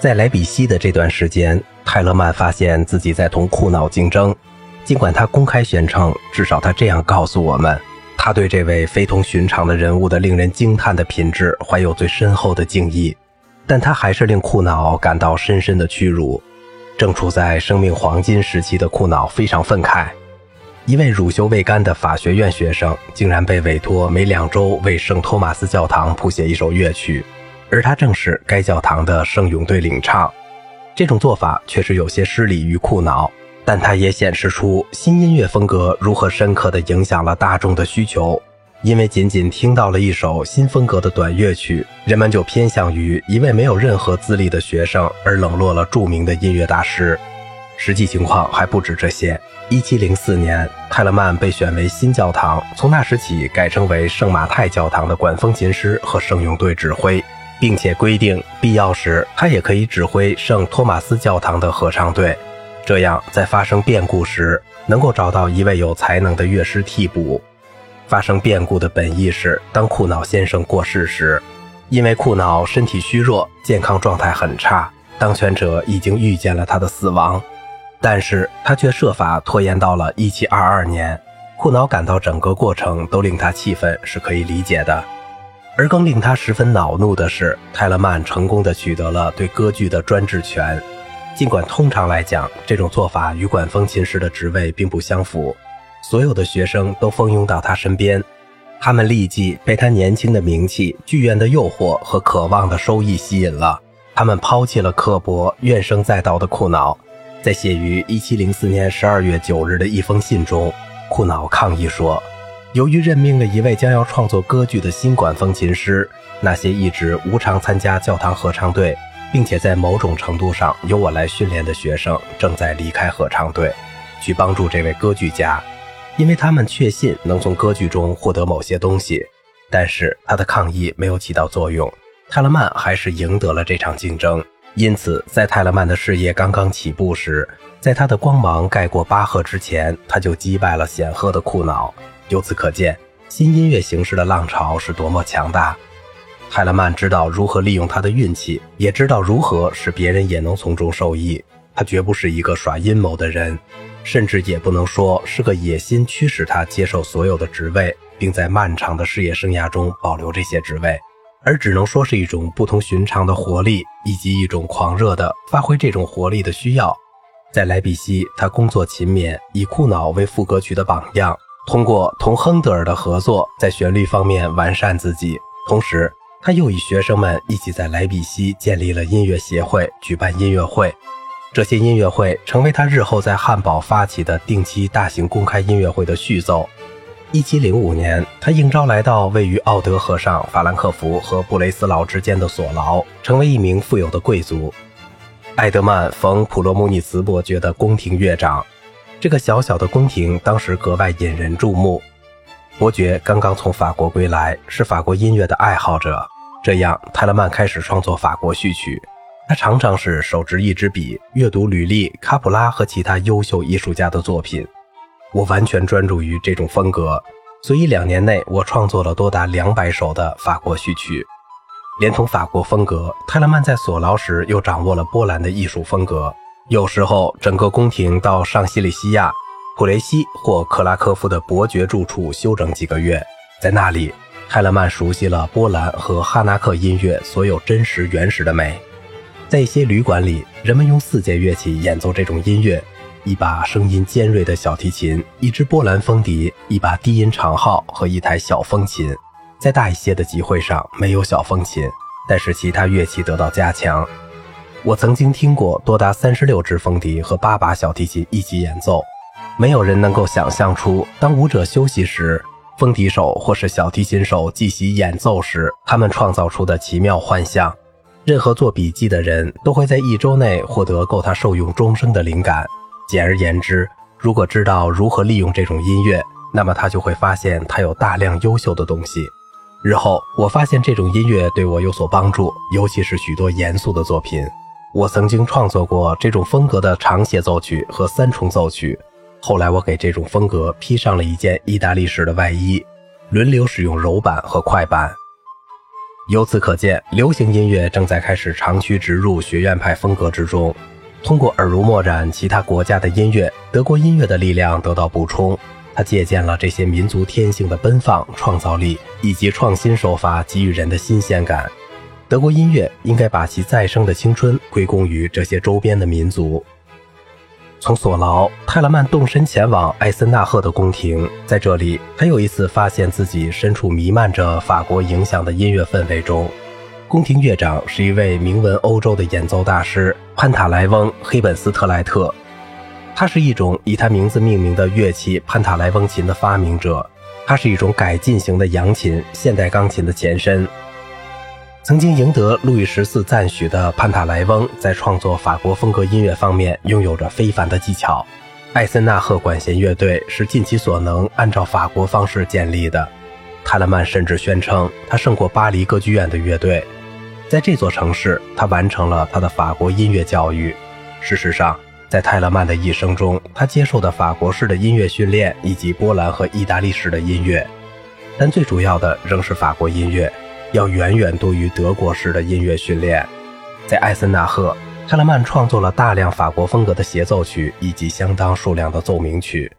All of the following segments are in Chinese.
在莱比锡的这段时间，泰勒曼发现自己在同库瑙竞争。尽管他公开宣称，至少他这样告诉我们，他对这位非同寻常的人物的令人惊叹的品质怀有最深厚的敬意，但他还是令库瑙感到深深的屈辱。正处在生命黄金时期的库瑙非常愤慨，一位乳臭未干的法学院学生竟然被委托每两周为圣托马斯教堂谱写一首乐曲。而他正是该教堂的圣咏队领唱，这种做法确实有些失礼于苦恼，但它也显示出新音乐风格如何深刻地影响了大众的需求。因为仅仅听到了一首新风格的短乐曲，人们就偏向于一位没有任何资历的学生，而冷落了著名的音乐大师。实际情况还不止这些。1704年，泰勒曼被选为新教堂从那时起改称为圣马泰教堂的管风琴师和圣咏队指挥。并且规定，必要时他也可以指挥圣托马斯教堂的合唱队，这样在发生变故时能够找到一位有才能的乐师替补。发生变故的本意是，当库瑙先生过世时，因为库瑙身体虚弱，健康状态很差，当权者已经预见了他的死亡，但是他却设法拖延到了1722年。库瑙感到整个过程都令他气愤，是可以理解的。而更令他十分恼怒的是，泰勒曼成功的取得了对歌剧的专制权。尽管通常来讲，这种做法与管风琴师的职位并不相符。所有的学生都蜂拥到他身边，他们立即被他年轻的名气、剧院的诱惑和渴望的收益吸引了。他们抛弃了刻薄、怨声载道的库瑙。在写于1704年12月9日的一封信中，库瑙抗议说。由于任命了一位将要创作歌剧的新管风琴师，那些一直无偿参加教堂合唱队，并且在某种程度上由我来训练的学生正在离开合唱队，去帮助这位歌剧家，因为他们确信能从歌剧中获得某些东西。但是他的抗议没有起到作用，泰勒曼还是赢得了这场竞争。因此，在泰勒曼的事业刚刚起步时，在他的光芒盖过巴赫之前，他就击败了显赫的库瑙。由此可见，新音乐形式的浪潮是多么强大。泰勒曼知道如何利用他的运气，也知道如何使别人也能从中受益。他绝不是一个耍阴谋的人，甚至也不能说是个野心驱使他接受所有的职位，并在漫长的事业生涯中保留这些职位，而只能说是一种不同寻常的活力，以及一种狂热的发挥这种活力的需要。在莱比锡，他工作勤勉，以库瑙为副歌曲的榜样。通过同亨德尔的合作，在旋律方面完善自己，同时他又与学生们一起在莱比锡建立了音乐协会，举办音乐会。这些音乐会成为他日后在汉堡发起的定期大型公开音乐会的序奏。1705年，他应召来到位于奥德河上法兰克福和布雷斯劳之间的索劳，成为一名富有的贵族。艾德曼逢普罗姆尼茨伯爵的宫廷乐长。这个小小的宫廷当时格外引人注目。伯爵刚刚从法国归来，是法国音乐的爱好者。这样，泰勒曼开始创作法国序曲。他常常是手执一支笔，阅读吕利、卡普拉和其他优秀艺术家的作品。我完全专注于这种风格，所以两年内我创作了多达两百首的法国序曲。连同法国风格，泰勒曼在所劳时又掌握了波兰的艺术风格。有时候，整个宫廷到上西里西亚、普雷西或克拉科夫的伯爵住处休整几个月。在那里，泰勒曼熟悉了波兰和哈纳克音乐所有真实原始的美。在一些旅馆里，人们用四件乐器演奏这种音乐：一把声音尖锐的小提琴，一支波兰风笛，一把低音长号和一台小风琴。在大一些的集会上，没有小风琴，但是其他乐器得到加强。我曾经听过多达三十六支风笛和八把小提琴一起演奏，没有人能够想象出，当舞者休息时，风笛手或是小提琴手继续演奏时，他们创造出的奇妙幻象。任何做笔记的人都会在一周内获得够他受用终生的灵感。简而言之，如果知道如何利用这种音乐，那么他就会发现他有大量优秀的东西。日后，我发现这种音乐对我有所帮助，尤其是许多严肃的作品。我曾经创作过这种风格的长协奏曲和三重奏曲，后来我给这种风格披上了一件意大利式的外衣，轮流使用柔板和快板。由此可见，流行音乐正在开始长驱直入学院派风格之中。通过耳濡目染其他国家的音乐，德国音乐的力量得到补充。他借鉴了这些民族天性的奔放、创造力以及创新手法给予人的新鲜感。德国音乐应该把其再生的青春归功于这些周边的民族。从索劳，泰勒曼动身前往艾森纳赫的宫廷，在这里，他又一次发现自己身处弥漫着法国影响的音乐氛围中。宫廷乐长是一位名闻欧洲的演奏大师潘塔莱翁·黑本斯特莱特，他是一种以他名字命名的乐器——潘塔莱翁琴的发明者。它是一种改进型的扬琴，现代钢琴的前身。曾经赢得路易十四赞许的潘塔莱翁，在创作法国风格音乐方面拥有着非凡的技巧。艾森纳赫管弦乐队是尽其所能按照法国方式建立的。泰勒曼甚至宣称，他胜过巴黎歌剧院的乐队。在这座城市，他完成了他的法国音乐教育。事实上，在泰勒曼的一生中，他接受的法国式的音乐训练以及波兰和意大利式的音乐，但最主要的仍是法国音乐。要远远多于德国式的音乐训练。在艾森纳赫，泰勒曼创作了大量法国风格的协奏曲以及相当数量的奏鸣曲，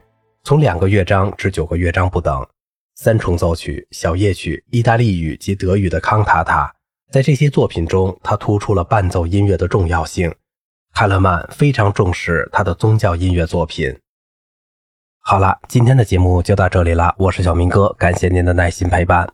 从两个乐章至九个乐章不等，三重奏曲、小夜曲、意大利语及德语的康塔塔。在这些作品中，他突出了伴奏音乐的重要性。泰勒曼非常重视他的宗教音乐作品。好了，今天的节目就到这里了，我是小明哥，感谢您的耐心陪伴。